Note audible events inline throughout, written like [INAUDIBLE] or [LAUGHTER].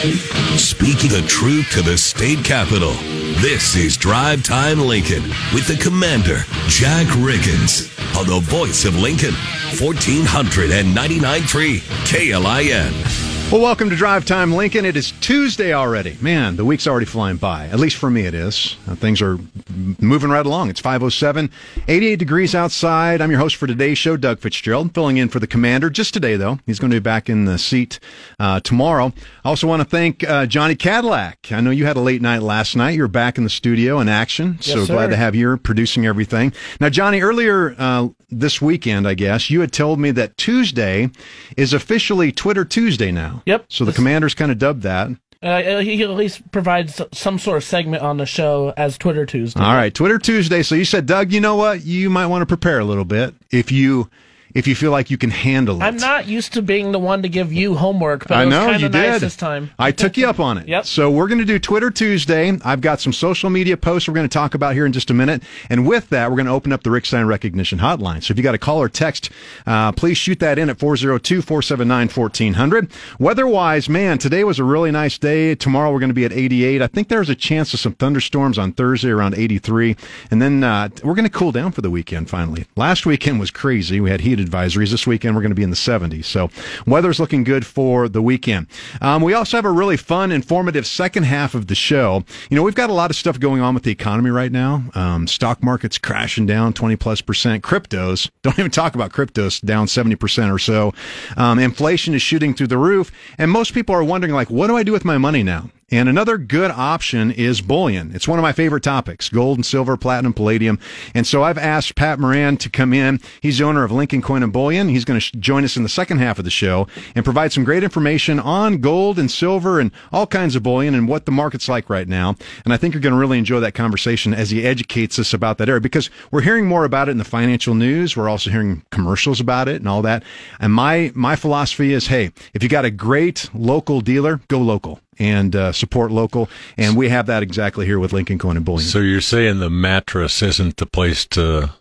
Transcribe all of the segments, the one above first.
Speaking the truth to the state capitol. This is Drive Time Lincoln with the commander, Jack Riggins, on the voice of Lincoln, 1499.3 KLIN. Well, welcome to Drive Time Lincoln. It is Tuesday already. Man, the week's already flying by. At least for me, it is. Uh, things are moving right along. It's 507, 88 degrees outside. I'm your host for today's show, Doug Fitzgerald, filling in for the commander just today, though. He's going to be back in the seat uh, tomorrow. I also want to thank uh, Johnny Cadillac. I know you had a late night last night. You're back in the studio in action. Yes, so sir. glad to have you producing everything. Now, Johnny, earlier uh, this weekend, I guess, you had told me that Tuesday is officially Twitter Tuesday now. Yep. So the commander's kind of dubbed that. Uh, he at least provides some sort of segment on the show as Twitter Tuesday. All right, Twitter Tuesday. So you said, Doug, you know what? You might want to prepare a little bit if you if you feel like you can handle it. I'm not used to being the one to give you homework, but I it was know you nice did. this time. I took you up on it. Yep. So we're going to do Twitter Tuesday. I've got some social media posts we're going to talk about here in just a minute, and with that, we're going to open up the Rixstine recognition hotline. So if you got a call or text, uh, please shoot that in at 402-479-1400. Weather-wise, man, today was a really nice day. Tomorrow we're going to be at 88. I think there's a chance of some thunderstorms on Thursday around 83, and then uh, we're going to cool down for the weekend. Finally, last weekend was crazy. We had heat advisories. This weekend we're going to be in the 70s. So weather's looking good for the weekend. Um, we also have a really fun, informative second half of the show. You know, we've got a lot of stuff going on with the economy right now. Um, stock market's crashing down 20 plus percent. Cryptos, [LAUGHS] don't even talk about cryptos, down 70% or so. Um, inflation is shooting through the roof. And most people are wondering, like, what do I do with my money now? And another good option is bullion. It's one of my favorite topics gold and silver, platinum, palladium. And so I've asked Pat Moran to come in. He's the owner of Lincoln Coin and Bullion. He's going to sh- join us in the second half of the show and provide some great information on gold and silver and all kinds of bullion and what the market's like right now. And I think you're going to really enjoy that conversation as he educates us about that area because we're hearing more about it in the financial news. We're also hearing commercials about it and all that. And my, my philosophy is, hey, if you got a great local dealer, go local and uh, support local. And we have that exactly here with Lincoln Coin and Bullion. So you're saying the mattress isn't the place to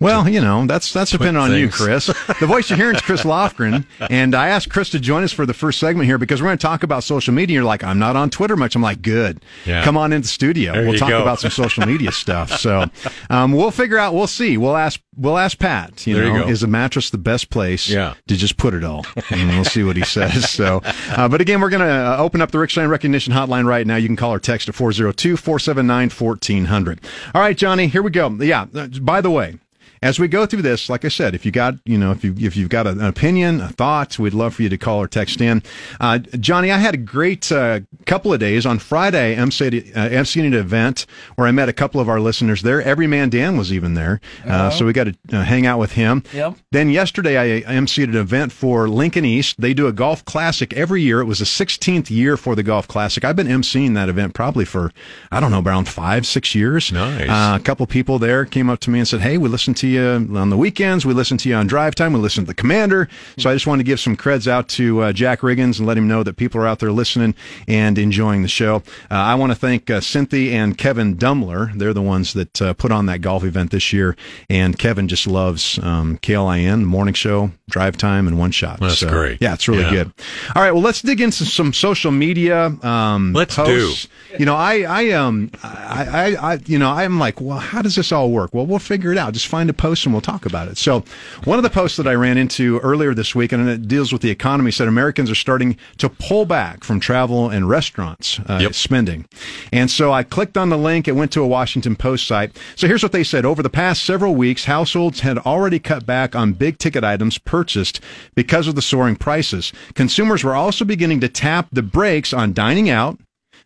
Well, you know, that's that's dependent on you. Chris. The voice you're hearing is Chris Lofgren, and I asked Chris to join us for the first segment here because we're going to talk about social media. You're like, I'm not on Twitter much. I'm like, good. Yeah. Come on into the studio. There we'll talk go. about some social media [LAUGHS] stuff. So, um, we'll figure out. We'll see. We'll ask. We'll ask Pat. You There you know, go. is a mattress the best place? Yeah. To just put it all, and we'll see what he says. So, uh, but again, we're going to uh, open up the Rixstine recognition hotline right now. You can call or text at 402-479-1400. All right, Johnny, here we go. Yeah. uh, By the way. As we go through this, like I said, if you got, you know, if you if you've got an opinion, a thought, we'd love for you to call or text in. Uh, Johnny, I had a great uh, couple of days on Friday. I'm emceed, uh, emceeing an event where I met a couple of our listeners there. Everyman Dan was even there, uh, so we got to uh, hang out with him. Yep. Then yesterday, I emceed an event for Lincoln East. They do a golf classic every year. It was the 16th year for the golf classic. I've been emceeing that event probably for I don't know around five, six years. Nice. Uh, a couple people there came up to me and said, "Hey, we listen to you on the weekends. We listen to you on drive time. We listen to the commander." So I just want to give some creds out to uh, Jack Riggins and let him know that people are out there listening and enjoying the show. Uh, I want to thank uh, Cynthia and Kevin Dumler. They're the ones that uh, put on that golf event this year, and Kevin just loves um, KLIN morning show, drive time, and one shot. That's So, great. Yeah, it's really Yeah. good. All right, well, let's dig into some social media. Um, Let's posts. You know, I, I, um, I, I, I, you know, I'm like, well, how does this all work? Well, we'll figure it out. Just find a post and we'll talk about it. So, one of the posts that I ran into earlier this week, and it deals with the economy, said Americans are starting to pull back from travel and restaurants uh, Yep. spending. And so I clicked on the link. It went to a Washington Post site. So here's what they said. Over the past several weeks, households had already cut back on big ticket items purchased because of the soaring prices. Consumers were also beginning to tap the brakes on dining out,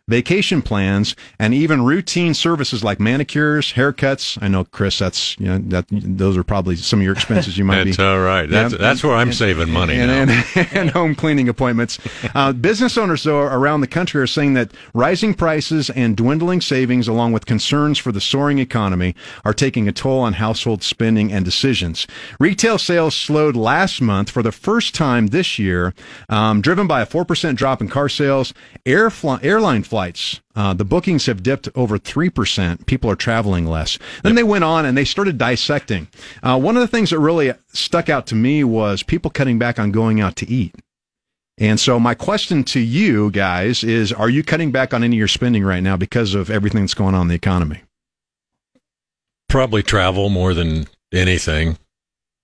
vacation plans, and even routine services like manicures, haircuts. I know, Chris, that's you know that those are probably some of your expenses you might That's be. all right. That's Yeah, that's where I'm and- saving money and, and, [LAUGHS] and home cleaning appointments. Uh, business owners, though, around the country are saying that rising prices and dwindling savings, along with concerns for the soaring economy, are taking a toll on household spending and decisions. Retail sales slowed last month for the first time this year, um, driven by a 4% drop in car sales. Air fly, airline flights uh, the bookings have dipped over 3%. People are traveling less. Then they went on and they started dissecting. Uh, one of the things that really stuck out to me was people cutting back on going out to eat. And so my question to you guys is: Are you cutting back on any of your spending right now because of everything that's going on in the economy? Probably travel more than anything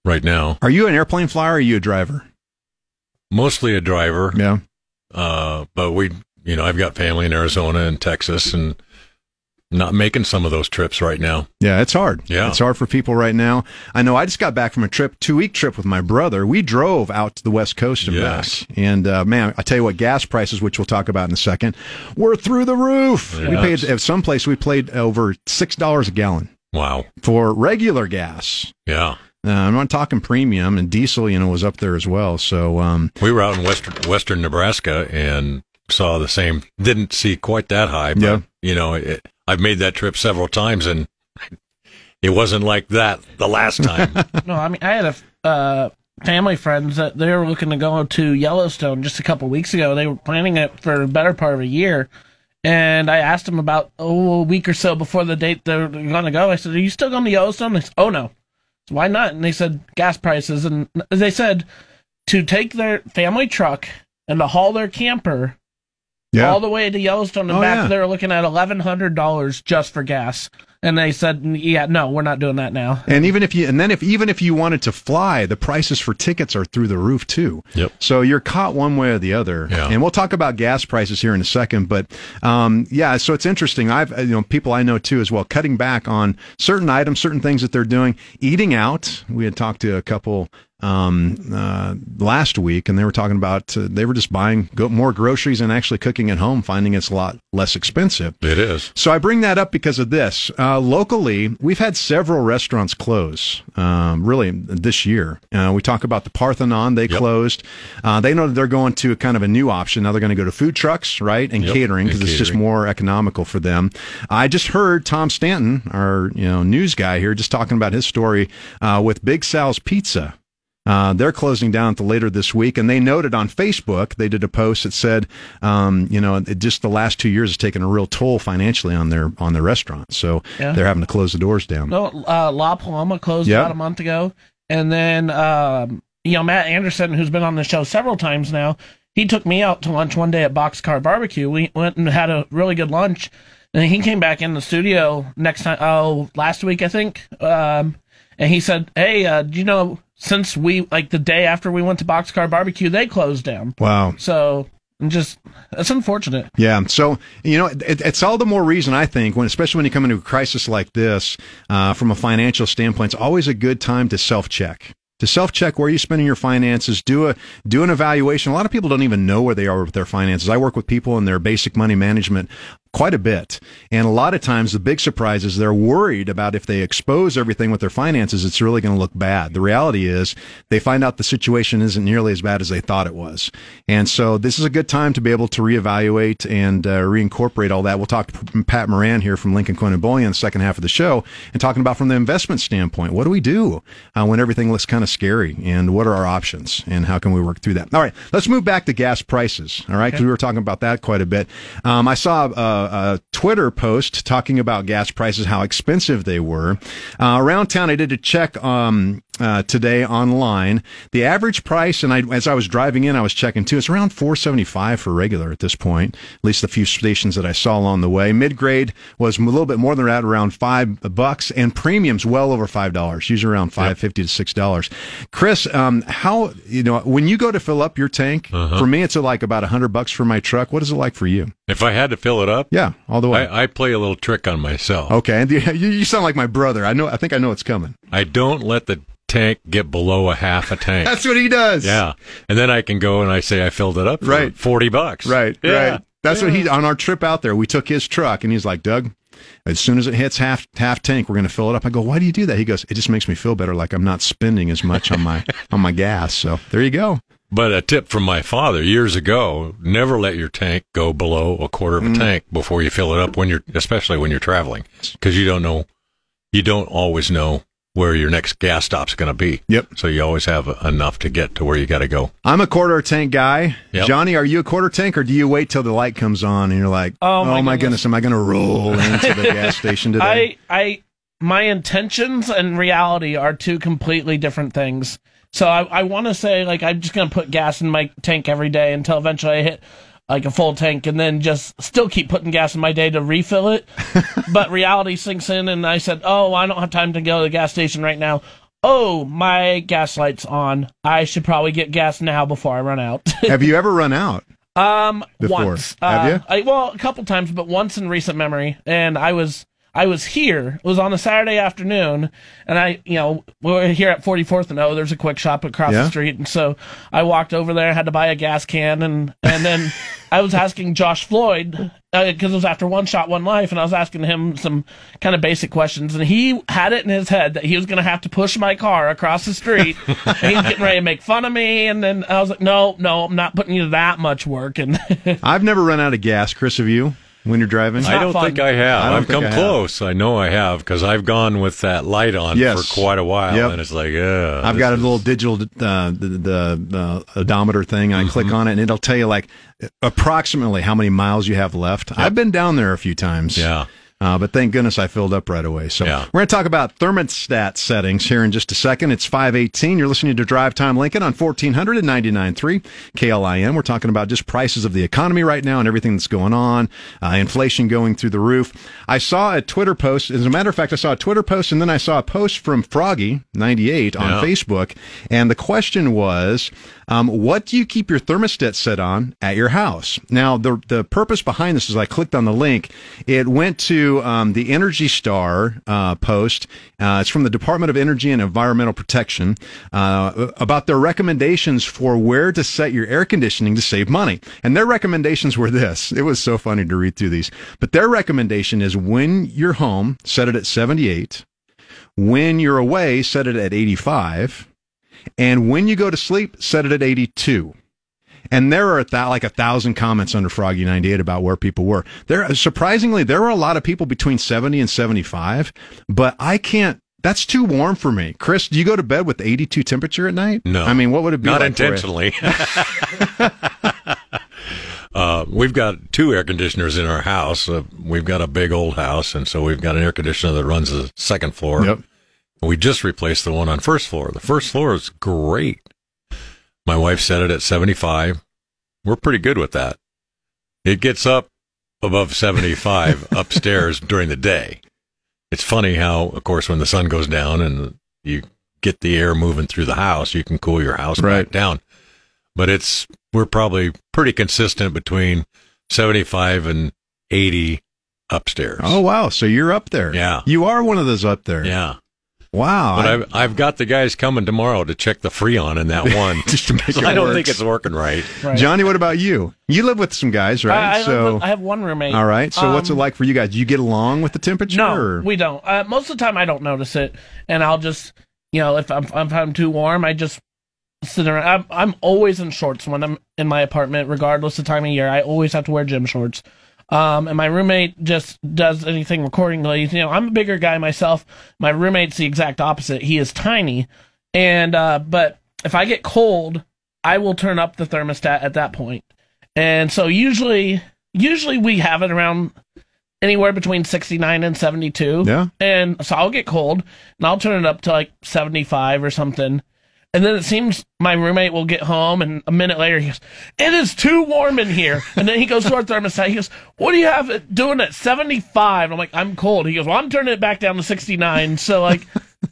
right now. Are you an airplane flyer? or Are you a driver? Mostly a driver. Yeah. Uh, but we, you know, I've got family in Arizona and Texas and not making some of those trips right now. Yeah, it's hard. Yeah. It's hard for people right now. I know I just got back from a trip, two week trip with my brother. We drove out to the West Coast and Yes. back. And, uh, man, I tell you what, gas prices, which we'll talk about in a second, were through the roof. We paid, at some place, we paid over $6 a gallon Wow. for regular gas. Yeah. Uh, I'm not talking premium, and diesel, you know, was up there as well. So, um, We were out in western western Nebraska and saw the same. Didn't see quite that high, but Yeah. you know, it, I've made that trip several times and it wasn't like that the last time. [LAUGHS] No, I mean I had a uh, family friends that they were looking to go to Yellowstone just a couple weeks ago. They were planning it for a better part of a year, and I asked them about oh a week or so before the date they're going to go. I said, "Are you still going to Yellowstone?" They said, "Oh no." So why not? And they said gas prices, and they said to take their family truck and to haul their camper yeah. all the way to Yellowstone and Oh, back. yeah. They were looking at eleven hundred dollars just for gas, and they said, "Yeah, no, we're not doing that now." And even if you, and then if even if you wanted to fly, the prices for tickets are through the roof too. Yep. So you're caught one way or the other. Yeah. And we'll talk about gas prices here in a second, but um, yeah. So it's interesting. I've you know people I know too as well cutting back on certain items, certain things that they're doing. Eating out. We had talked to a couple um, uh, last week, and they were talking about uh, they were just buying go- more groceries and actually cooking at home, finding it's a lot less expensive. it is. So I bring that up because of this. Uh, locally, we've had several restaurants close, um, really this year. Uh, we talk about the Parthenon; they Yep. closed. Uh, they know that they're going to a kind of a new option now. They're going to go to food trucks, right, and Yep, catering because it's just more economical for them. I just heard Tom Stanton, our you know news guy here, just talking about his story uh, with Big Sal's Pizza. Uh, they're closing down at the later this week, and they noted on Facebook they did a post that said, um, you know, it just the last two years has taken a real toll financially on their on their restaurant, so Yeah. they're having to close the doors down. No, uh, La Paloma closed Yep. about a month ago, and then um, you know Matt Anderson, who's been on the show several times now, he took me out to lunch one day at Boxcar Barbecue. We went and had a really good lunch, and he came back in the studio next time. Oh, last week I think, um, and he said, "Hey, uh, do you know since we like the day after we went to Boxcar Barbecue, they closed down." Wow. So I'm just that's unfortunate. Yeah. So, you know, it, it's all the more reason I think when, especially when you come into a crisis like this, uh, from a financial standpoint, it's always a good time to self check. To self check where you're spending your finances, do a do an evaluation. A lot of people don't even know where they are with their finances. I work with people in their basic money management quite a bit, and a lot of times the big surprise is they're worried about if they expose everything with their finances, it's really going to look bad. The reality is they find out the situation isn't nearly as bad as they thought it was, and so this is a good time to be able to reevaluate and uh, reincorporate all that. We'll talk to Pat Moran here from Lincoln Coin and Bullion in the second half of the show, and talking about from the investment standpoint, what do we do uh, when everything looks kind of scary, and what are our options, and how can we work through that? All right, let's move back to gas prices. All right, because we were talking about that quite a bit. Um, I saw a, a Twitter post talking about gas prices, how expensive they were. Uh, around town, I did a check um, uh, today online. The average price, and I, as I was driving in, I was checking too. It's around four seventy five for regular at this point. At least the few stations that I saw along the way. Mid grade was a little bit more than that, around five bucks, and premiums well over five dollars, usually around five fifty to six dollars. Chris, um, how you know when you go to fill up your tank? For me, it's like about a hundred bucks for my truck. What is it like for you? If I had to fill it up, Yeah, all the way. I, I play a little trick on myself. okay, and [LAUGHS] you, you sound like my brother. I know. I think I know it's coming. I don't let the tank get below a half a tank. [LAUGHS] That's what he does. yeah. And then I can go and I say I filled it up for Right. 40 bucks. Right, Yeah. right. That's what he on our trip out there. We took his truck, and he's like, Doug. As soon as it hits half half tank, we're going to fill it up. I go, why do you do that? He goes, it just makes me feel better, like I'm not spending as much on my [LAUGHS] on my gas. So there you go. But a tip from my father years ago: never let your tank go below a quarter of Mm. a tank before you fill it up. When you're, especially when you're traveling, because you don't know, you don't always know where your next gas stop's going to be. Yep. So you always have enough to get to where you got to go. I'm a quarter tank guy. Yep. Johnny, are you a quarter tank, or do you wait till the light comes on and you're like, Oh, my oh my goodness, goodness. am I going to roll into the [LAUGHS] gas station today? I I my intentions and reality are two completely different things. So I, I want to say like I'm just gonna put gas in my tank every day until eventually I hit like a full tank, and then just still keep putting gas in my day to refill it. [LAUGHS] but reality sinks in, and I said, "Oh, I don't have time to go to the gas station right now." Oh, my gas light's on. I should probably get gas now before I run out. [LAUGHS] Have you ever run out? Um, Before. once. Have uh, you? I, well, a couple times, but once in recent memory. And I was, I was here. It was on a Saturday afternoon, and I, you know, we were here at 44th and O. There's a quick shop across Yeah. the street, and so I walked over there, had to buy a gas can, and and then I was asking Josh Floyd uh, because it was after one shot, one life, and I was asking him some kind of basic questions, and he had it in his head that he was going to have to push my car across the street, [LAUGHS] and he was getting ready to make fun of me, and then I was like, no, no, I'm not putting you to that much work, and. I've never run out of gas. Chris, have you? When you're driving? It's I don't fun. think I have. I I've come I have. close. I know I have because I've gone with that light on Yes. for quite a while, Yep. and it's like, uh, I've got a little digital uh, the, the uh, odometer thing. I click Mm-hmm. on it, and it'll tell you like approximately how many miles you have left. I've been down there a few times. Yeah. Uh, but thank goodness I filled up right away. So Yeah. we're going to talk about thermostat settings here in just a second. It's 518. You're listening to Drive Time Lincoln on 1499.3 KLIN. We're talking about just prices of the economy right now and everything that's going on, uh, inflation going through the roof. I saw a Twitter post. As a matter of fact, I saw a Twitter post and then I saw a post from Froggy98 on Yeah. Facebook. And the question was, um, what do you keep your thermostat set on at your house? Now, the the purpose behind this is I clicked on the link. It went to um, the Energy Star uh, post. Uh, it's from the Department of Energy and Environmental Protection uh, about their recommendations for where to set your air conditioning to save money. And their recommendations were this. It was so funny to read through these. But their recommendation is when you're home, set it at 78. When you're away, set it at 85. And when you go to sleep, set it at 82. And there are th- like a thousand comments under Froggy 98 about where people were. There, surprisingly, there were a lot of people between 70 and 75, but I can't, that's too warm for me. Chris, do you go to bed with 82 temperature at night? No. I mean, what would it be not like intentionally. [LAUGHS] [LAUGHS] uh, we've got two air conditioners in our house. Uh, we've got a big old house, and so we've got an air conditioner that runs the second floor. Yep. We just replaced the one on first floor. The first floor is great. My wife set it at 75. We're pretty good with that. It gets up above 75 [LAUGHS] upstairs during the day. It's funny how, of course, when the sun goes down and you get the air moving through the house, you can cool your house Right. back down. But it's, we're probably pretty consistent between 75 and 80 upstairs. Oh, wow. So you're up there. Yeah. You are one of those up there. yeah. Wow. But I- I've, I've got the guys coming tomorrow to check the Freon in that [LAUGHS] one. just to make it I don't work. think it's working right. Right. Johnny, what about you? You live with some guys, right? I, I, so, live- I have one roommate. all right. So, what's it Um, like for you guys? Do you get along with the temperature? No, or? we don't. Uh, most of the time, I don't notice it, and I'll just, you know, if I'm if I'm too warm, I just sit around. I'm I'm always in shorts when I'm in my apartment, regardless of time of year. I always have to wear gym shorts. Um, and my roommate just does anything accordingly. You know, I'm a bigger guy myself. My roommate's the exact opposite. He is tiny, and uh, but if I get cold, I will turn up the thermostat at that point. And so usually, usually we have it around anywhere between 69 and 72. Yeah. And so I'll get cold and I'll turn it up to like 75 or something. And then it seems my roommate will get home and a minute later he goes, It is too warm in here. And then he goes to our thermostat. He goes, What do you have it doing at 75? I'm like, I'm cold. He goes, Well, I'm turning it back down to 69. So, like,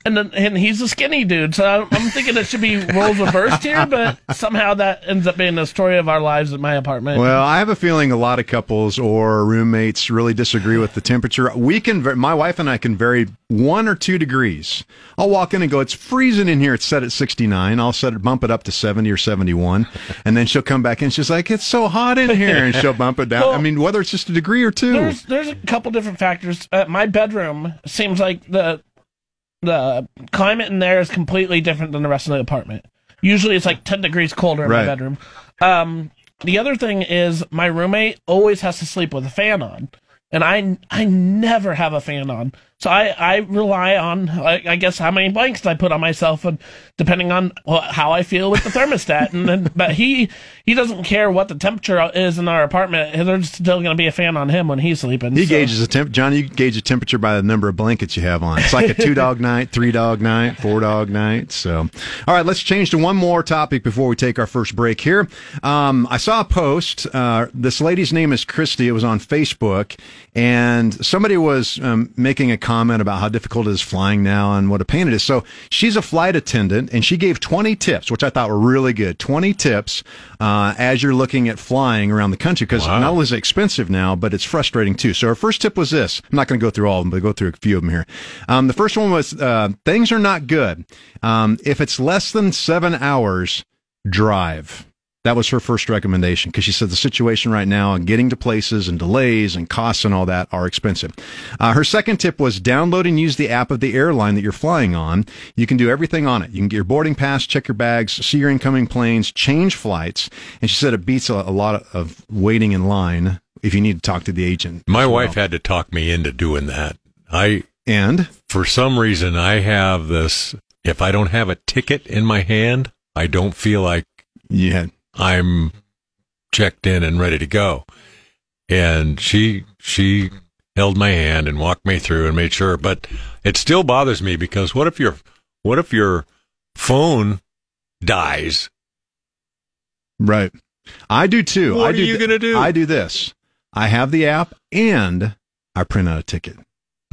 and then and he's a skinny dude. So I'm, I'm thinking it should be roles reversed here, but somehow that ends up being the story of our lives at my apartment. Well, I have a feeling a lot of couples or roommates really disagree with the temperature. We can, my wife and I can vary one or two degrees. I'll walk in and go, it's freezing in here. It's set at 69. I'll set it, bump it up to 70 or 71. And then she'll come back in. She's like, it's so hot in here. And she'll bump it down. Well, I mean, whether it's just a degree or two. there's there's a couple different factors. Uh, my bedroom seems like the the climate in there is completely different than the rest of the apartment. Usually it's like ten degrees colder in Right. my bedroom. Um, the other thing is my roommate always has to sleep with a fan on, and I I never have a fan on. So I, I rely on, I, I guess, how many blankets I put on myself, and depending on how I feel with the thermostat. and then, but he he doesn't care what the temperature is in our apartment. There's still going to be a fan on him when he's sleeping. He so. gauges the temp. John, you gauge the temperature by the number of blankets you have on. It's like a two dog [LAUGHS] night, three dog night, four dog night. So, all right, let's change to one more topic before we take our first break here. Um, I saw a post. Uh, this lady's name is Christy. It was on Facebook, and somebody was um, making a comment about how difficult it is flying now and what a pain it is. So she's a flight attendant, and she gave 20 tips, which I thought were really good. 20 tips uh, as you're looking at flying around the country because Wow. not only is it expensive now, but it's frustrating too. So her first tip was this. I'm not going to go through all of them, but I'll go through a few of them here. Um, the first one was uh, things are not good. Um, if it's less than seven hours, drive. That was her first recommendation because she said the situation right now and getting to places and delays and costs and all that are expensive. Uh, her second tip was download and use the app of the airline that you're flying on. You can do everything on it. You can get your boarding pass, check your bags, see your incoming planes, change flights. And she said it beats a, a lot of waiting in line if you need to talk to the agent. My well. wife had to talk me into doing that. I, And for some reason, I have this. If I don't have a ticket in my hand, I don't feel like yeah, I'm checked in and ready to go. And she she held my hand and walked me through and made sure. But it still bothers me because what if your what if your phone dies? right. I do too. What I are do you gonna do? I do this. I have the app and I print out a ticket.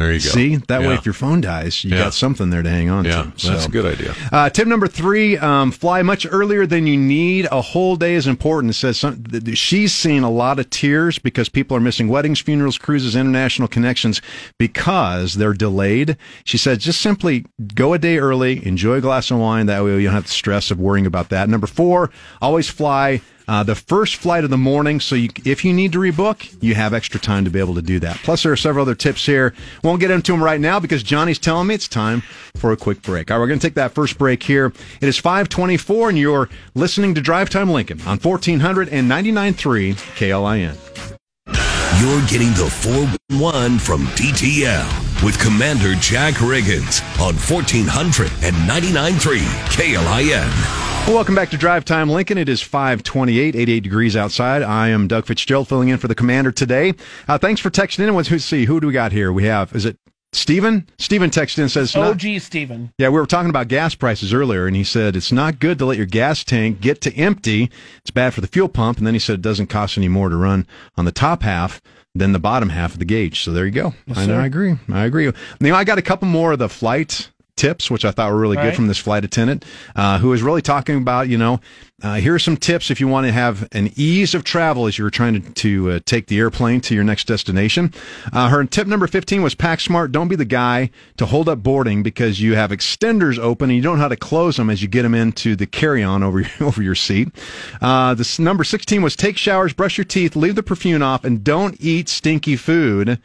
There you go. See, that way, if your phone dies, you Yeah. got something there to hang on to. yeah, to. that's a good idea. Uh, tip number three: um, fly much earlier than you need. A whole day is important. It says some, th- she's seen a lot of tears because people are missing weddings, funerals, cruises, international connections because they're delayed. She said, just simply go a day early, enjoy a glass of wine. That way, you don't have the stress of worrying about that. Number four: always fly. Uh, the first flight of the morning, so you, if you need to rebook, you have extra time to be able to do that. Plus, there are several other tips here. Won't get into them right now because Johnny's telling me it's time for a quick break. All right, we're going to take that first break here. It is 524, and you're listening to Drive Time Lincoln on 1499.3 KLIN. You're getting the 411 from DTL with Commander Jack Riggins on 1499.3 KLIN. Welcome back to Drive Time Lincoln. It is 528, 88 degrees outside. I am Doug Fitzgerald filling in for the commander today. Uh, thanks for texting in. Let's who- see, who do we got here? We have, is it Steven? Steven texted in and says, not- OG Steven. Yeah, we were talking about gas prices earlier, and he said it's not good to let your gas tank get to empty. It's bad for the fuel pump. And then he said it doesn't cost any more to run on the top half than the bottom half of the gauge. So there you go. I know. I agree. I agree. You know, I got a couple more of the flight tips, which I thought were really good Right. from this flight attendant, uh, who was really talking about, you know, uh, here are some tips if you want to have an ease of travel as you're trying to, to uh, take the airplane to your next destination. Uh, her tip number 15 was pack smart. Don't be the guy to hold up boarding because you have extenders open and you don't know how to close them as you get them into the carry-on over, [LAUGHS] over your seat. Uh, this number 16 was take showers, brush your teeth, leave the perfume off, and don't eat stinky food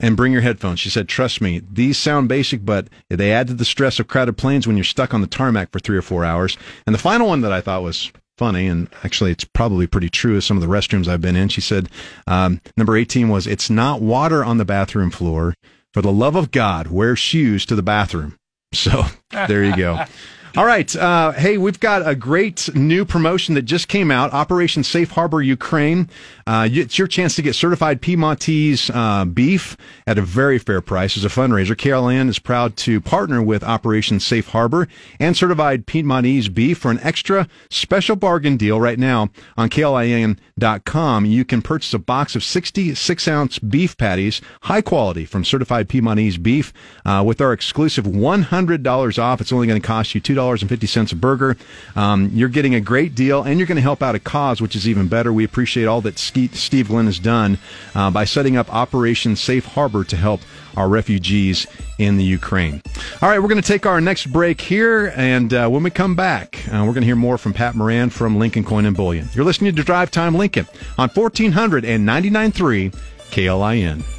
and bring your headphones. She said, trust me, these sound basic, but they add to the stress of crowded planes when you're stuck on the tarmac for three or four hours. And the final one that I thought was funny, and actually it's probably pretty true as some of the restrooms I've been in. She said, um, number 18 was, it's not water on the bathroom floor. For the love of God, wear shoes to the bathroom. [LAUGHS] So there you go. [LAUGHS] All right. Uh, hey, we've got a great new promotion that just came out Operation Safe Harbor Ukraine. Uh, it's your chance to get certified Piedmontese uh, beef at a very fair price as a fundraiser. KLN is proud to partner with Operation Safe Harbor and certified Piedmontese beef for an extra special bargain deal right now on KLIN.com. You can purchase a box of 66 ounce beef patties, high quality from certified Piedmontese beef, uh, with our exclusive $100 off. It's only going to cost you $2.50 a burger. Um, you're getting a great deal and you're going to help out a cause, which is even better. We appreciate all that Steve Glenn has done uh, by setting up Operation Safe Harbor to help our refugees in the Ukraine. All right, we're going to take our next break here, and uh, when we come back, uh, we're going to hear more from Pat Moran from Lincoln Coin and Bullion. You're listening to Drive Time Lincoln on 1499.3 KLIN.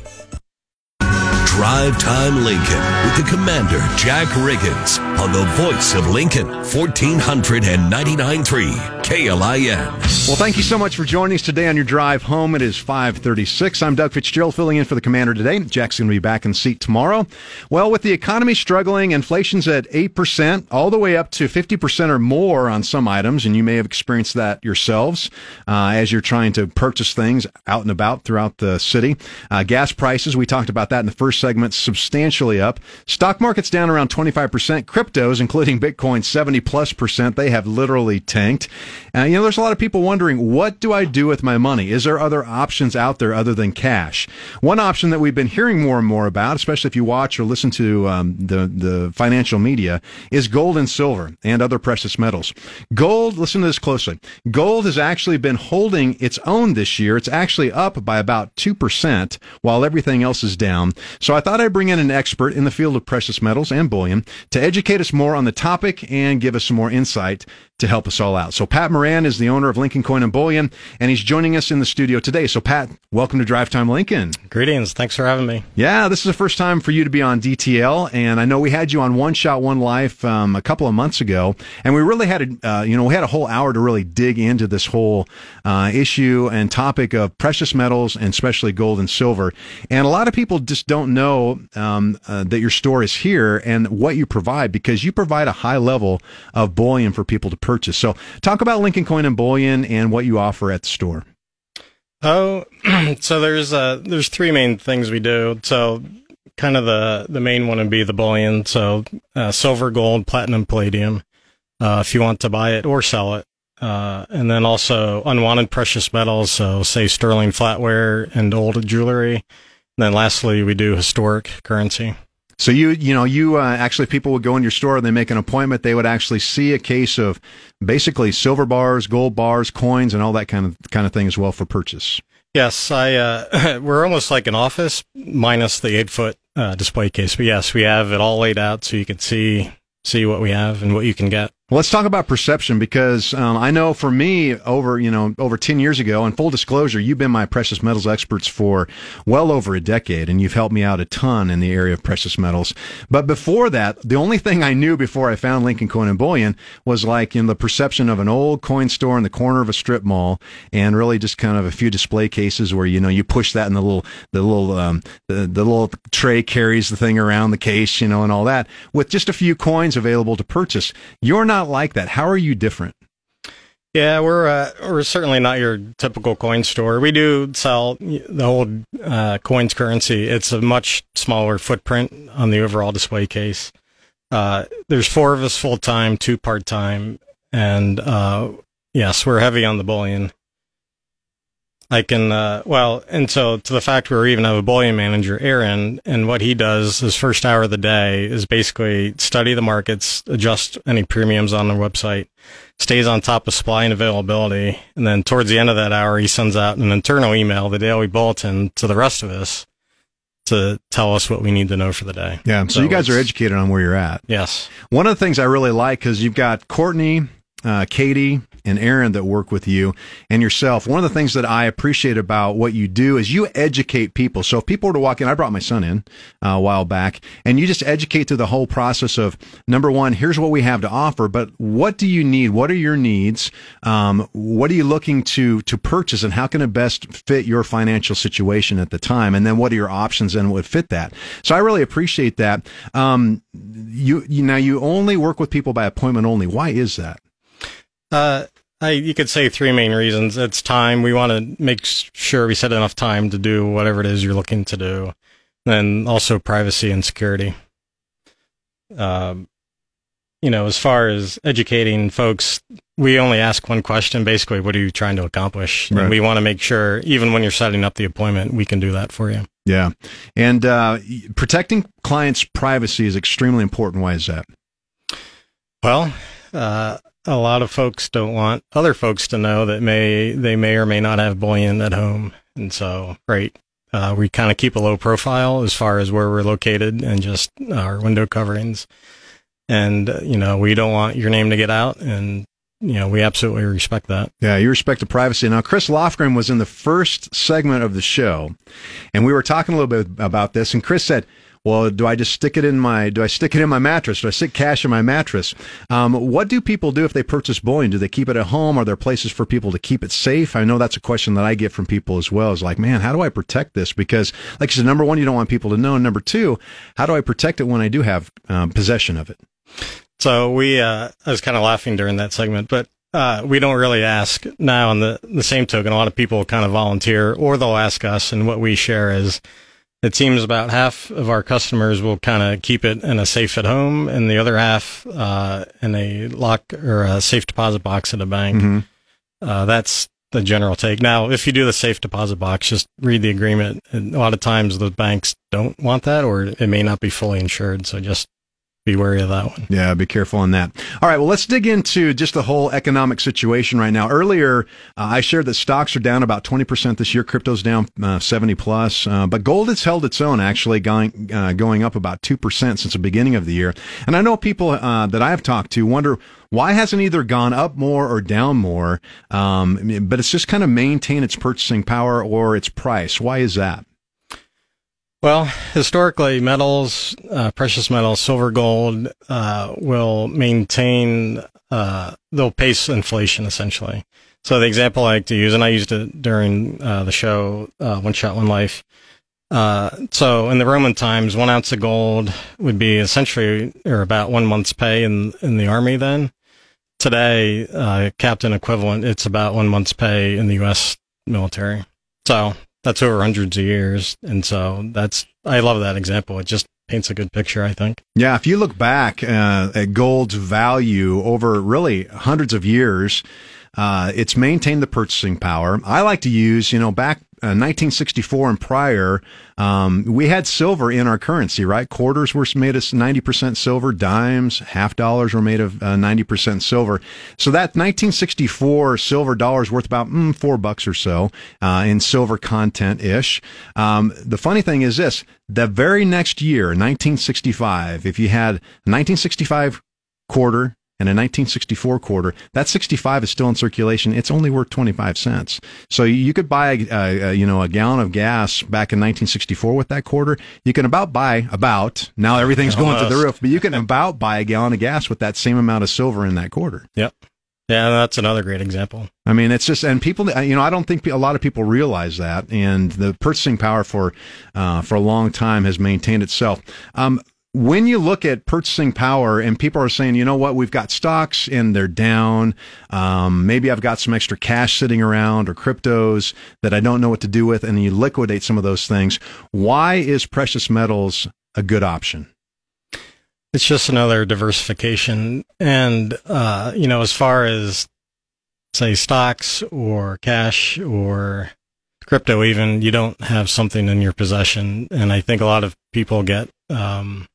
Drive Time Lincoln with the Commander Jack Riggins on the voice of Lincoln 1499.3 KLIN. Well, thank you so much for joining us today on your drive home. It is 536. I'm Doug Fitzgerald filling in for the commander today. Jack's going to be back in seat tomorrow. Well, with the economy struggling, inflation's at 8%, all the way up to 50% or more on some items, and you may have experienced that yourselves uh, as you're trying to purchase things out and about throughout the city. Uh, gas prices, we talked about that in the first segment, substantially up. Stock market's down around 25%. Cryptos, including Bitcoin, 70 plus percent. They have literally tanked. Uh, you know, there's a lot of people wondering, what do I do with my money? Is there other options out there other than cash? One option that we've been hearing more and more about, especially if you watch or listen to um, the the financial media, is gold and silver and other precious metals. Gold, listen to this closely. Gold has actually been holding its own this year. It's actually up by about two percent, while everything else is down. So I thought I'd bring in an expert in the field of precious metals and bullion to educate us more on the topic and give us some more insight to help us all out. So Pat Moran is the owner of Lincoln Coin and Bullion, and he's joining us in the studio today. So Pat, welcome to Drive Time Lincoln. Greetings. Thanks for having me. Yeah, this is the first time for you to be on DTL, and I know we had you on One Shot One Life um, a couple of months ago, and we really had a uh, you know we had a whole hour to really dig into this whole uh, issue and topic of precious metals and especially gold and silver. And a lot of people just don't know um, uh, that your store is here and what you provide because you provide a high level of bullion for people to purchase. So, talk about Lincoln Coin and Bullion and what you offer at the store. Oh, [CLEARS THROAT] so there's uh there's three main things we do. So kind of the the main one would be the bullion. So uh, silver, gold, platinum, palladium. Uh, if you want to buy it or sell it, uh, and then also unwanted precious metals. So say sterling flatware and old jewelry. And then lastly, we do historic currency. So you, you know, you uh, actually people would go in your store and they make an appointment. They would actually see a case of basically silver bars, gold bars, coins, and all that kind of kind of thing as well for purchase. Yes, I. Uh, [LAUGHS] we're almost like an office minus the eight foot uh, display case, but yes, we have it all laid out so you can see see what we have and what you can get. Let's talk about perception because um, I know for me, over you know over ten years ago, and full disclosure, you've been my precious metals experts for well over a decade, and you've helped me out a ton in the area of precious metals. But before that, the only thing I knew before I found Lincoln Coin and Bullion was like in the perception of an old coin store in the corner of a strip mall, and really just kind of a few display cases where you know you push that, in the little the little um, the, the little tray carries the thing around the case, you know, and all that with just a few coins available to purchase. You're not not like that. How are you different? Yeah, we're uh, we're certainly not your typical coin store. We do sell the old uh, coins currency. It's a much smaller footprint on the overall display case. Uh, there's four of us full time, two part time, and uh, yes, we're heavy on the bullion. I can, uh, well, and so to the fact where we even have a bullion manager, Aaron, and what he does his first hour of the day is basically study the markets, adjust any premiums on the website, stays on top of supply and availability. And then towards the end of that hour, he sends out an internal email, the daily bulletin to the rest of us to tell us what we need to know for the day. Yeah. So, so you guys are educated on where you're at. Yes. One of the things I really like because you've got Courtney, uh, Katie, and Aaron that work with you and yourself. One of the things that I appreciate about what you do is you educate people. So if people were to walk in, I brought my son in uh, a while back, and you just educate through the whole process of number one, here's what we have to offer, but what do you need? What are your needs? Um, what are you looking to to purchase, and how can it best fit your financial situation at the time? And then what are your options and would fit that? So I really appreciate that. Um, you, you now you only work with people by appointment only. Why is that? Uh, I, you could say three main reasons. It's time. We want to make sure we set enough time to do whatever it is you're looking to do. And also privacy and security. Um, you know, as far as educating folks, we only ask one question basically, what are you trying to accomplish? Right. And we want to make sure, even when you're setting up the appointment, we can do that for you. Yeah. And uh, protecting clients' privacy is extremely important. Why is that? Well, uh, a lot of folks don't want other folks to know that may they may or may not have bullion at home, and so right, uh, we kind of keep a low profile as far as where we're located and just our window coverings, and uh, you know we don't want your name to get out, and you know we absolutely respect that. Yeah, you respect the privacy. Now, Chris Lofgren was in the first segment of the show, and we were talking a little bit about this, and Chris said well, do I just stick it in my do I stick it in my mattress? Do I stick cash in my mattress? Um, what do people do if they purchase bullion? Do they keep it at home? Are there places for people to keep it safe? I know that's a question that I get from people as well. Is like, man, how do I protect this? Because, like I said, number one, you don't want people to know, and number two, how do I protect it when I do have um, possession of it? So we, uh, I was kind of laughing during that segment, but uh, we don't really ask now. On the the same token, a lot of people kind of volunteer, or they'll ask us, and what we share is. It seems about half of our customers will kind of keep it in a safe at home, and the other half uh, in a lock or a safe deposit box at a bank. Mm-hmm. Uh, that's the general take. Now, if you do the safe deposit box, just read the agreement. And a lot of times the banks don't want that, or it may not be fully insured. So just be wary of that one. Yeah, be careful on that. All right, well, let's dig into just the whole economic situation right now. Earlier, uh, I shared that stocks are down about 20% this year. Crypto's down uh, 70 plus, uh, but gold has held its own, actually going, uh, going up about 2% since the beginning of the year. And I know people uh, that I've talked to wonder why hasn't either gone up more or down more, um, but it's just kind of maintained its purchasing power or its price. Why is that? Well, historically, metals, uh, precious metals, silver, gold, uh, will maintain, uh, they'll pace inflation essentially. So the example I like to use, and I used it during uh, the show, uh, One Shot, One Life. Uh, so in the Roman times, one ounce of gold would be essentially, or about one month's pay in, in the army then. Today, captain equivalent, it's about one month's pay in the U.S. military. So that's over hundreds of years. And so that's, I love that example. It just paints a good picture, I think. Yeah. If you look back uh, at gold's value over really hundreds of years, uh, it's maintained the purchasing power. I like to use, you know, back 1964 uh, and prior, um, we had silver in our currency, right? Quarters were made of 90% silver, dimes, half dollars were made of uh, 90% silver. So that 1964 silver dollar is worth about mm, four bucks or so uh, in silver content ish. Um, the funny thing is this the very next year, 1965, if you had 1965 quarter, and a 1964 quarter, that 65 is still in circulation. It's only worth 25 cents. So you could buy, a, a, you know, a gallon of gas back in 1964 with that quarter. You can about buy about now everything's going to the roof, but you can about buy a gallon of gas with that same amount of silver in that quarter. Yep. Yeah, that's another great example. I mean, it's just, and people, you know, I don't think a lot of people realize that, and the purchasing power for uh, for a long time has maintained itself. Um, when you look at purchasing power and people are saying, you know what, we've got stocks and they're down. Um, maybe I've got some extra cash sitting around or cryptos that I don't know what to do with, and you liquidate some of those things. Why is precious metals a good option? It's just another diversification. And, uh, you know, as far as say stocks or cash or crypto, even, you don't have something in your possession. And I think a lot of people get, um,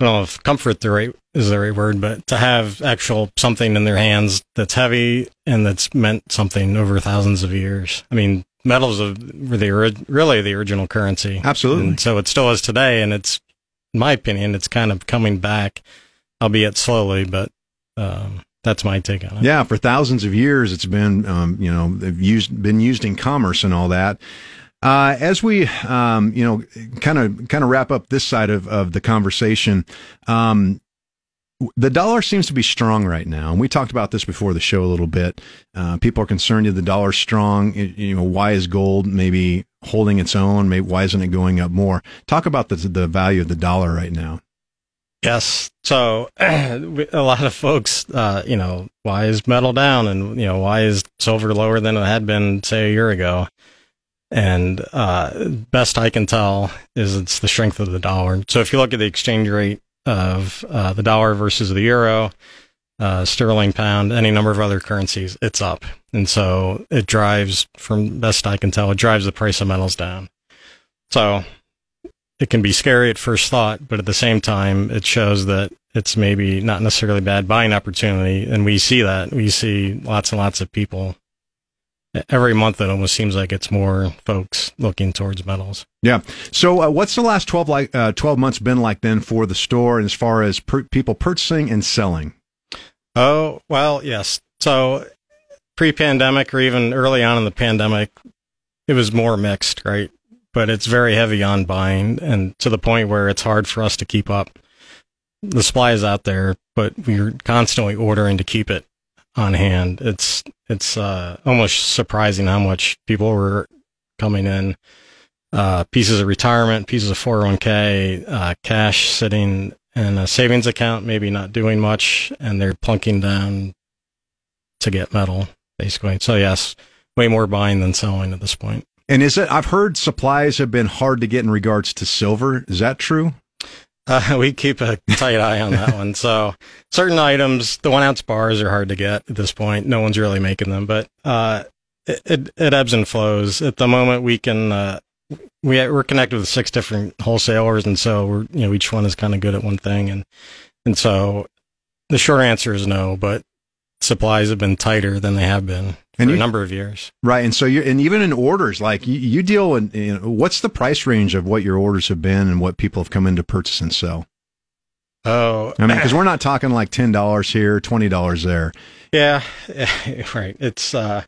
I don't know if comfort the right is the right word, but to have actual something in their hands that's heavy and that's meant something over thousands of years. I mean, metals are the really the original currency. Absolutely. And so it still is today, and it's, in my opinion, it's kind of coming back, albeit slowly, but um, that's my take on it. Yeah, for thousands of years, it's been um, you know used been used in commerce and all that. Uh, as we, um, you know, kind of kind of wrap up this side of, of the conversation, um, the dollar seems to be strong right now, and we talked about this before the show a little bit. Uh, people are concerned that the dollar's strong. You know, why is gold maybe holding its own? Maybe why isn't it going up more? Talk about the the value of the dollar right now. Yes. So [CLEARS THROAT] a lot of folks, uh, you know, why is metal down, and you know, why is silver lower than it had been say a year ago? And uh, best I can tell is it's the strength of the dollar. So if you look at the exchange rate of uh, the dollar versus the euro, uh, sterling pound, any number of other currencies, it's up. And so it drives, from best I can tell, it drives the price of metals down. So it can be scary at first thought, but at the same time, it shows that it's maybe not necessarily bad buying opportunity. And we see that. We see lots and lots of people every month it almost seems like it's more folks looking towards metals. Yeah. So uh, what's the last 12 like uh, 12 months been like then for the store as far as per- people purchasing and selling? Oh, well, yes. So pre-pandemic or even early on in the pandemic, it was more mixed, right? but it's very heavy on buying and to the point where it's hard for us to keep up. The supply is out there, but we're constantly ordering to keep it on hand. It's it's uh, almost surprising how much people were coming in. Uh, pieces of retirement, pieces of 401k, uh, cash sitting in a savings account, maybe not doing much, and they're plunking down to get metal, basically. So yes, way more buying than selling at this point. And is it? I've heard supplies have been hard to get in regards to silver. Is that true? Uh, [LAUGHS] we keep a tight eye on that one. So certain items, the one ounce bars are hard to get at this point. No one's really making them, but uh, it, it, it ebbs and flows. At the moment, we can uh, we we're connected with six different wholesalers, and so we're you know each one is kind of good at one thing, and and so the short answer is no, but supplies have been tighter than they have been And you- a number of years. Right. And so you and even in orders, like you, you deal in, you know, what's the price range of what your orders have been and what people have come in to purchase and sell? Oh, I mean, because we're not talking like ten dollars here, twenty dollars there. Yeah, [LAUGHS] right. It's uh,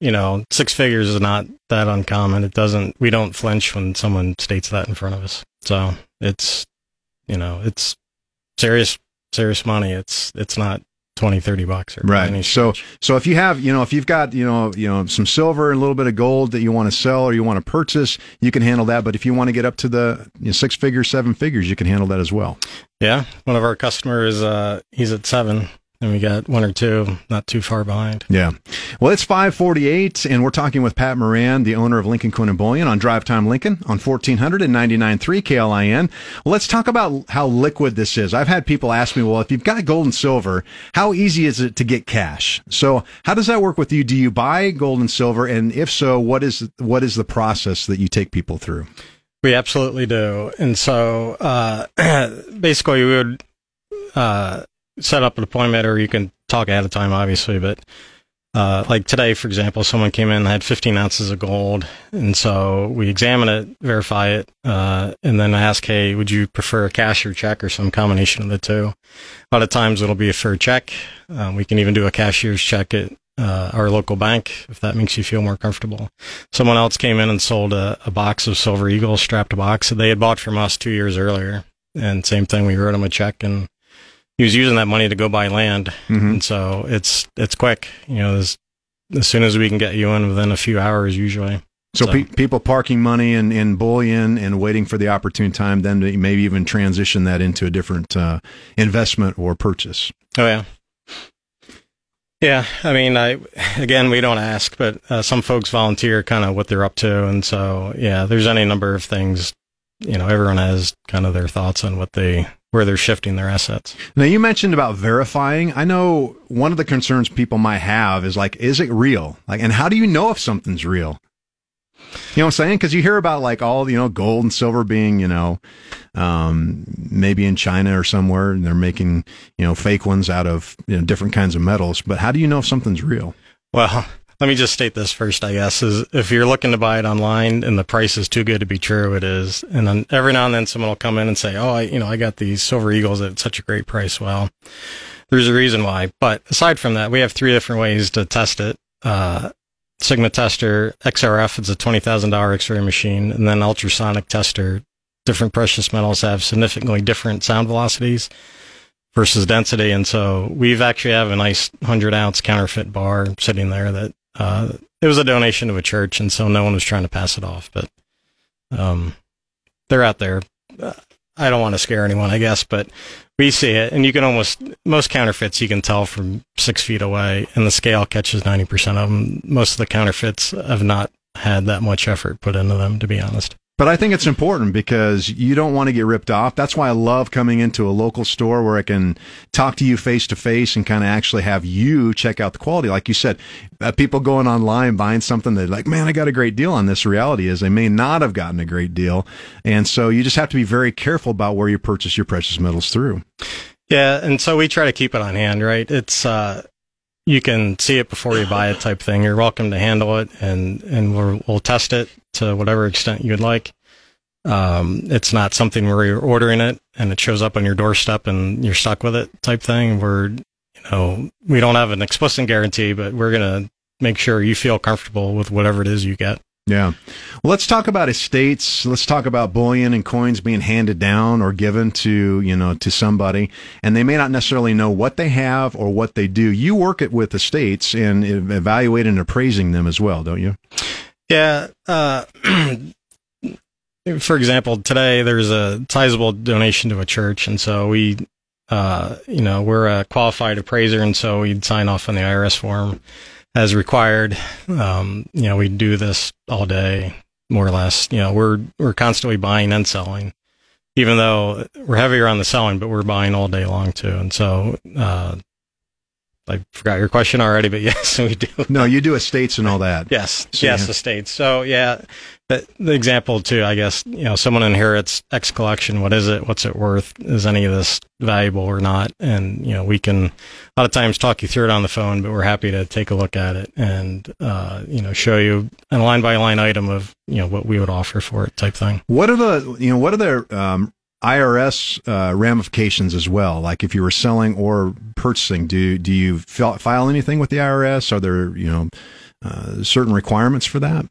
you know, six figures is not that uncommon. It doesn't. We don't flinch when someone states that in front of us. So it's, you know, it's serious, serious money. It's it's not 20, 30 bucks or Right. So stretch. so if you have, you know, if you've got, you know, you know, some silver and a little bit of gold that you want to sell or you want to purchase, you can handle that. But if you want to get up to the you know, six figures, seven figures, you can handle that as well. yeah, one of our customers, uh, he's at seven, and we got one or two not too far behind. Yeah. Well, it's 548, and we're talking with Pat Moran, the owner of Lincoln Coin and Bullion on Drive Time Lincoln on 1499.3 KLIN. Well, let's talk about how liquid this is. I've had people ask me, well, if you've got gold and silver, how easy is it to get cash? So how does that work with you? Do you buy gold and silver? And if so, what is, what is the process that you take people through? We absolutely do. And so, uh, [CLEARS THROAT] basically, we would uh, set up an appointment, or you can talk ahead of time, obviously. But uh, like today, for example, someone came in and had 15 ounces of gold, and so we examine it, verify it, uh, and then ask, "Hey, would you prefer a cash or check, or some combination of the two? A lot of times, it'll be a fair check. Um, we can even do a cashier's check at uh, our local bank if that makes you feel more comfortable someone else came in and sold a, a box of Silver Eagles strapped box that they had bought from us two years earlier. And same thing, we wrote them a check and he was using that money to go buy land. Mhm. And so it's, it's quick, you know, as, as soon as we can get you in within a few hours, usually. So, So- pe- people parking money in, in bullion and waiting for the opportune time, then to maybe even transition that into a different uh, investment or purchase. Oh yeah. Yeah, I mean, I again, we don't ask, but uh, some folks volunteer kind of what they're up to, and so yeah, there's any number of things. You know, everyone has kind of their thoughts on what they where they're shifting their assets. Now you mentioned about verifying. I know one of the concerns people might have is like, is it real? Like, and how do you know if something's real? You know what I'm saying? Because you hear about like all you know gold and silver being you know um, maybe in China or somewhere, and they're making you know fake ones out of you know different kinds of metals. But how do you know if something's real? Well, let me just state this first, I guess, is if you're looking to buy it online and the price is too good to be true, it is. And then every now and then someone will come in and say, Oh, I, you know, I got these silver eagles at such a great price. Well, there's a reason why. But aside from that, we have three different ways to test it. Uh, Sigma tester, XRF, it's a $20,000 X-ray machine, and then ultrasonic tester. Different precious metals have significantly different sound velocities versus density. And so we've actually have a nice 100 ounce counterfeit bar sitting there that uh, it was a donation to a church. And so no one was trying to pass it off. But um, they're out there. I don't want to scare anyone, I guess, but we see it. And you can almost, most counterfeits you can tell from six feet away, and the scale catches 90% of them. Most of the counterfeits have not had that much effort put into them, to be honest. But I think it's important because you don't want to get ripped off. That's why I love coming into a local store where I can talk to you face to face and kind of actually have you check out the quality. Like you said, uh, people going online buying something they're like, man, I got a great deal on this. Reality is they may not have gotten a great deal. And so you just have to be very careful about where you purchase your precious metals through. Yeah, and so we try to keep it on hand, right? It's uh you can see it before you buy it type thing. You're welcome to handle it and and we'll we'll test it to whatever extent you'd like. Um it's not something where you're ordering it and it shows up on your doorstep and you're stuck with it type thing. We're you know, we don't have an explicit guarantee, but we're going to make sure you feel comfortable with whatever it is you get. Yeah. Well, let's talk about estates. Let's talk about bullion and coins being handed down or given to, you know, to somebody. And they may not necessarily know what they have or what they do. You work it with estates and evaluating and appraising them as well, don't you? Yeah. Uh, [CLEARS THROAT] for example, today there's a sizable donation to a church. And so we, uh, you know, we're a qualified appraiser. And so we'd sign off on the IRS form as required. Um, you know, we do this all day, more or less. You know, we're we're constantly buying and selling, even though we're heavier on the selling, but we're buying all day long too. And so, uh, I forgot your question already, but [LAUGHS] yes, we do. No, you do estates and all that. Yes, so yes, estates. So yeah, the, the example too, I guess, you know, someone inherits X collection. What is it? What's it worth? Is any of this valuable or not? And you know, we can a lot of times talk you through it on the phone, but we're happy to take a look at it and uh, you know show you a line by line item of you know what we would offer for it type thing. What are the you know what are the um, IRS uh, ramifications as well? Like if you were selling or purchasing, do do you file anything with the IRS? Are there you know uh, certain requirements for that?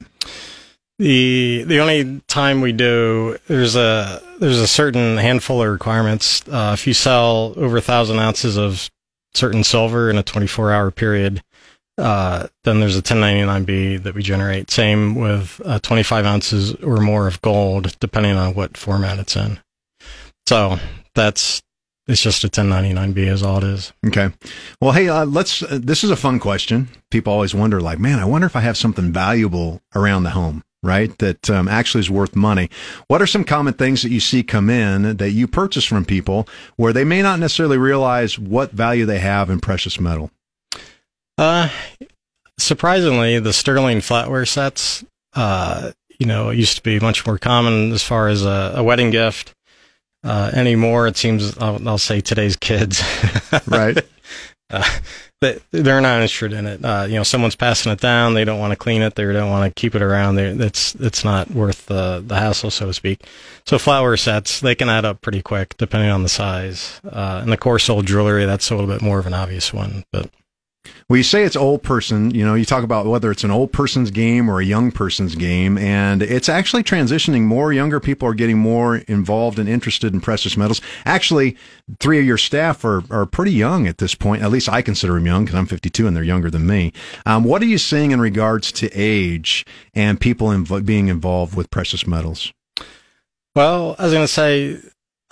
The the only time we do there's a there's a certain handful of requirements. Uh, if you sell over a thousand ounces of certain silver in a 24 hour period, uh, then there's a 1099B that we generate. Same with uh, 25 ounces or more of gold, depending on what format it's in. So that's it's just a 1099B is all it is. Okay. Well, hey, uh, let's. Uh, this is a fun question. People always wonder, like, man, I wonder if I have something valuable around the home, right? That um, actually is worth money. What are some common things that you see come in that you purchase from people where they may not necessarily realize what value they have in precious metal? Uh, surprisingly, the sterling flatware sets, uh, you know, used to be much more common as far as a, a wedding gift uh, anymore. It seems I'll, I'll, say today's kids, [LAUGHS] right? uh, they, they're not interested in it. Uh, you know, someone's passing it down. They don't want to clean it. They don't want to keep it around. They, it's it's not worth the the hassle, so to speak. So flower sets they can add up pretty quick depending on the size. Uh, and the coarse old jewelry that's a little bit more of an obvious one, but well, you say it's old person, you know, you talk about whether it's an old person's game or a young person's game, and it's actually transitioning. More younger people are getting more involved and interested in precious metals. Actually, three of your staff are, are pretty young at this point. At least I consider them young because I'm 52 and they're younger than me. Um, what are you seeing in regards to age and people inv- being involved with precious metals? Well, I was going to say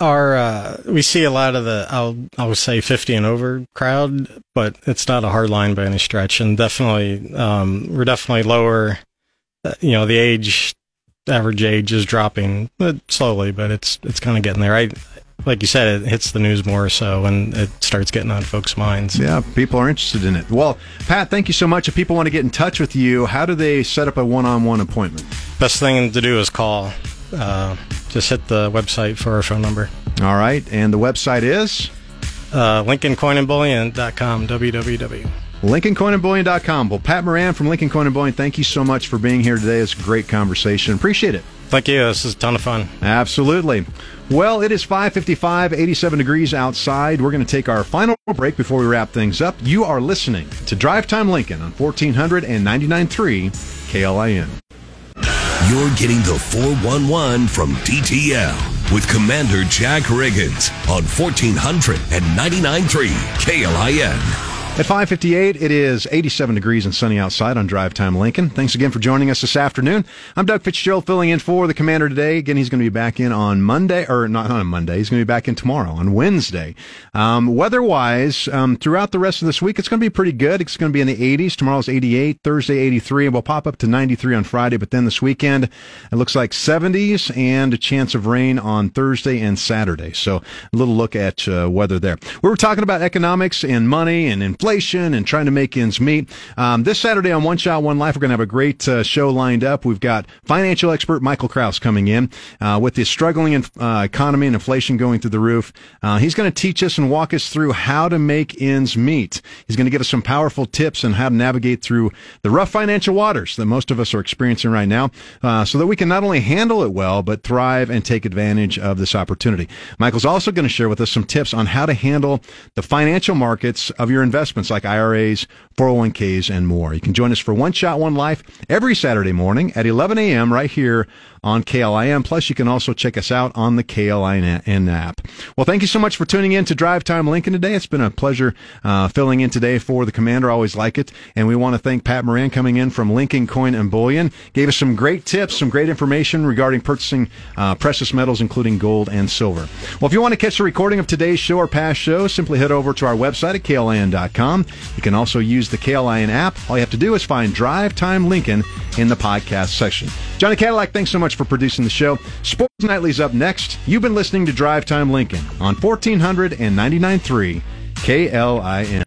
our uh, we see a lot of the I'll I'll say 50 and over crowd, but it's not a hard line by any stretch, and definitely um, we're definitely lower. Uh, you know, the age average age is dropping but slowly, but it's it's kind of getting there. I like you said, it hits the news more so, and it starts getting on folks' minds. Yeah, people are interested in it. Well, Pat, thank you so much. If people want to get in touch with you, how do they set up a one-on-one appointment? Best thing to do is call uh, just hit the website for our phone number. All right. And the website is? Uh, LincolnCoinandBullion.com, www. LincolnCoinandBullion.com. Well, Pat Moran from Lincoln Coin and Bullion, thank you so much for being here today. It's a great conversation. Appreciate it. Thank you. This is a ton of fun. Absolutely. Well, it is 555, 87 degrees outside. We're going to take our final break before we wrap things up. You are listening to Drive Time Lincoln on 1400 and 99.3 KLIN. You're getting the 411 from DTL with Commander Jack Riggins on 1400 and 99.3 KLIN. At 5:58, it is 87 degrees and sunny outside on Drive Time Lincoln. Thanks again for joining us this afternoon. I'm Doug Fitzgerald filling in for the commander today. Again, he's going to be back in on Monday, or not on Monday. He's going to be back in tomorrow on Wednesday. Um, weather-wise, um, throughout the rest of this week, it's going to be pretty good. It's going to be in the 80s. Tomorrow's 88, Thursday 83, and we'll pop up to 93 on Friday. But then this weekend, it looks like 70s and a chance of rain on Thursday and Saturday. So a little look at uh, weather there. We were talking about economics and money and inflation inflation and trying to make ends meet. Um, this Saturday on One Shot, One Life, we're going to have a great uh, show lined up. We've got financial expert Michael Kraus coming in uh, with the struggling in, uh, economy and inflation going through the roof. Uh, he's going to teach us and walk us through how to make ends meet. He's going to give us some powerful tips on how to navigate through the rough financial waters that most of us are experiencing right now uh, so that we can not only handle it well, but thrive and take advantage of this opportunity. Michael's also going to share with us some tips on how to handle the financial markets of your investment investments like IRAs, 401ks, and more. You can join us for One Shot, One Life every Saturday morning at 11 a.m. right here on KLIN. Plus, you can also check us out on the KLIN app. Well, thank you so much for tuning in to Drive Time Lincoln today. It's been a pleasure uh, filling in today for the commander. I always like it. And we want to thank Pat Moran coming in from Lincoln Coin and Bullion. Gave us some great tips, some great information regarding purchasing uh, precious metals, including gold and silver. Well, if you want to catch the recording of today's show or past shows, simply head over to our website at KLIN.com. You can also use the KLIN app. All you have to do is find Drive Time Lincoln in the podcast section. Johnny Cadillac, thanks so much for producing the show. Sports Nightly's up next. You've been listening to Drive Time Lincoln on 1499.3 KLIN.